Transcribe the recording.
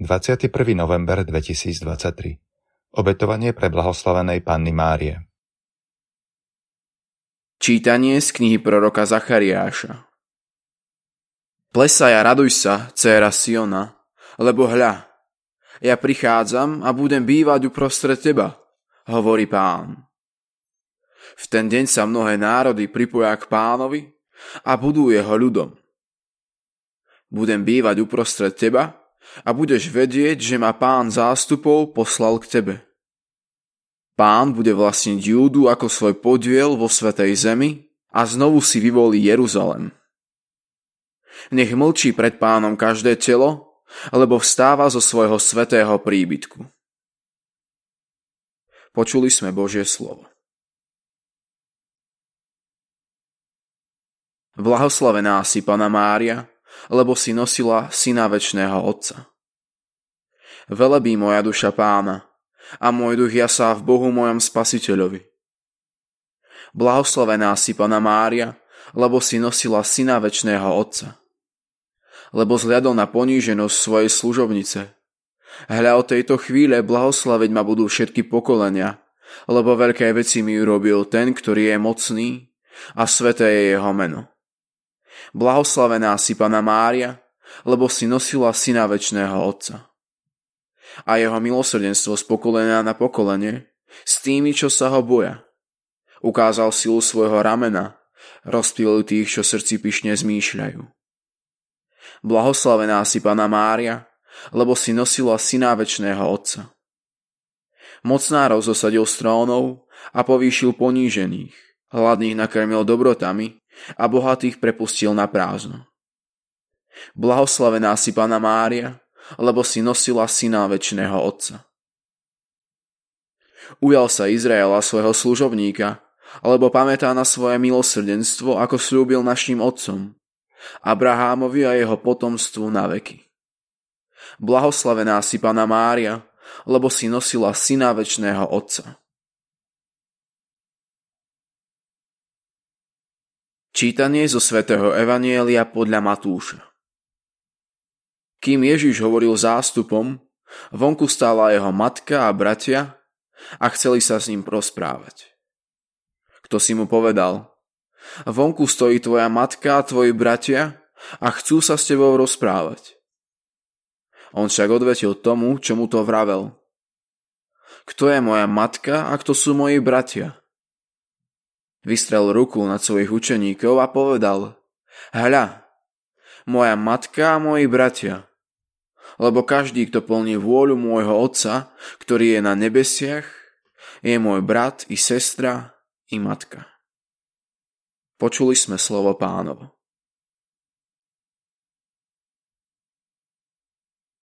21. november 2023 Obetovanie pre blahoslavenej Panny Márie Čítanie z knihy proroka Zachariáša Plesaj a raduj sa, dcéra Siona, lebo hľa, ja prichádzam a budem bývať uprostred teba, hovorí pán. V ten deň sa mnohé národy pripoja k pánovi a budú jeho ľudom. Budem bývať uprostred teba a budeš vedieť, že ma pán zástupov poslal k tebe. Pán bude vlastniť Júdu ako svoj podiel vo Svetej Zemi a znovu si vyvolí Jeruzalem. Nech mlčí pred pánom každé telo, lebo vstáva zo svojho svetého príbytku. Počuli sme Božie slovo. Blahoslavená si Pana Mária, lebo si nosila syna väčšného Otca. Velebí moja duša pána a môj duch jasá v Bohu mojom spasiteľovi. Blahoslavená si Pana Mária, lebo si nosila syna väčšného Otca. Lebo zliadol na poníženosť svojej služobnice. Hľa od tejto chvíle blahoslaveť ma budú všetky pokolenia, lebo veľké veci mi urobil ten, ktorý je mocný a sveté je jeho meno. Blahoslavená si Pana Mária, lebo si nosila syna väčšného Otca. A jeho milosrdenstvo z pokolenia na pokolenie s tými, čo sa ho boja. Ukázal silu svojho ramena, rozptýlil tých, čo srdci pyšne zmýšľajú. Blahoslavená si Pana Mária, lebo si nosila syna väčšného Otca. Mocnárov zosadil strónov a povýšil ponížených, hladných nakrmil dobrotami a bohatých prepustil na prázdno. Blahoslavená si Pana Mária, lebo si nosila syna väčšného Otca. Ujal sa Izraela svojho služobníka, alebo pamätá na svoje milosrdenstvo, ako slúbil našim otcom, Abrahámovi a jeho potomstvu na veky. Blahoslavená si Pana Mária, lebo si nosila syna väčšného Otca. Čítanie zo svätého Evanielia podľa Matúša Kým Ježiš hovoril zástupom, vonku stála jeho matka a bratia a chceli sa s ním prosprávať. Kto si mu povedal, vonku stojí tvoja matka a tvoji bratia a chcú sa s tebou rozprávať. On však odvetil tomu, čo mu to vravel. Kto je moja matka a kto sú moji bratia? Vystrel ruku nad svojich učeníkov a povedal Hľa, moja matka a moji bratia. Lebo každý, kto plní vôľu môjho Otca, ktorý je na nebesiach, je môj brat i sestra i matka. Počuli sme slovo pánovo.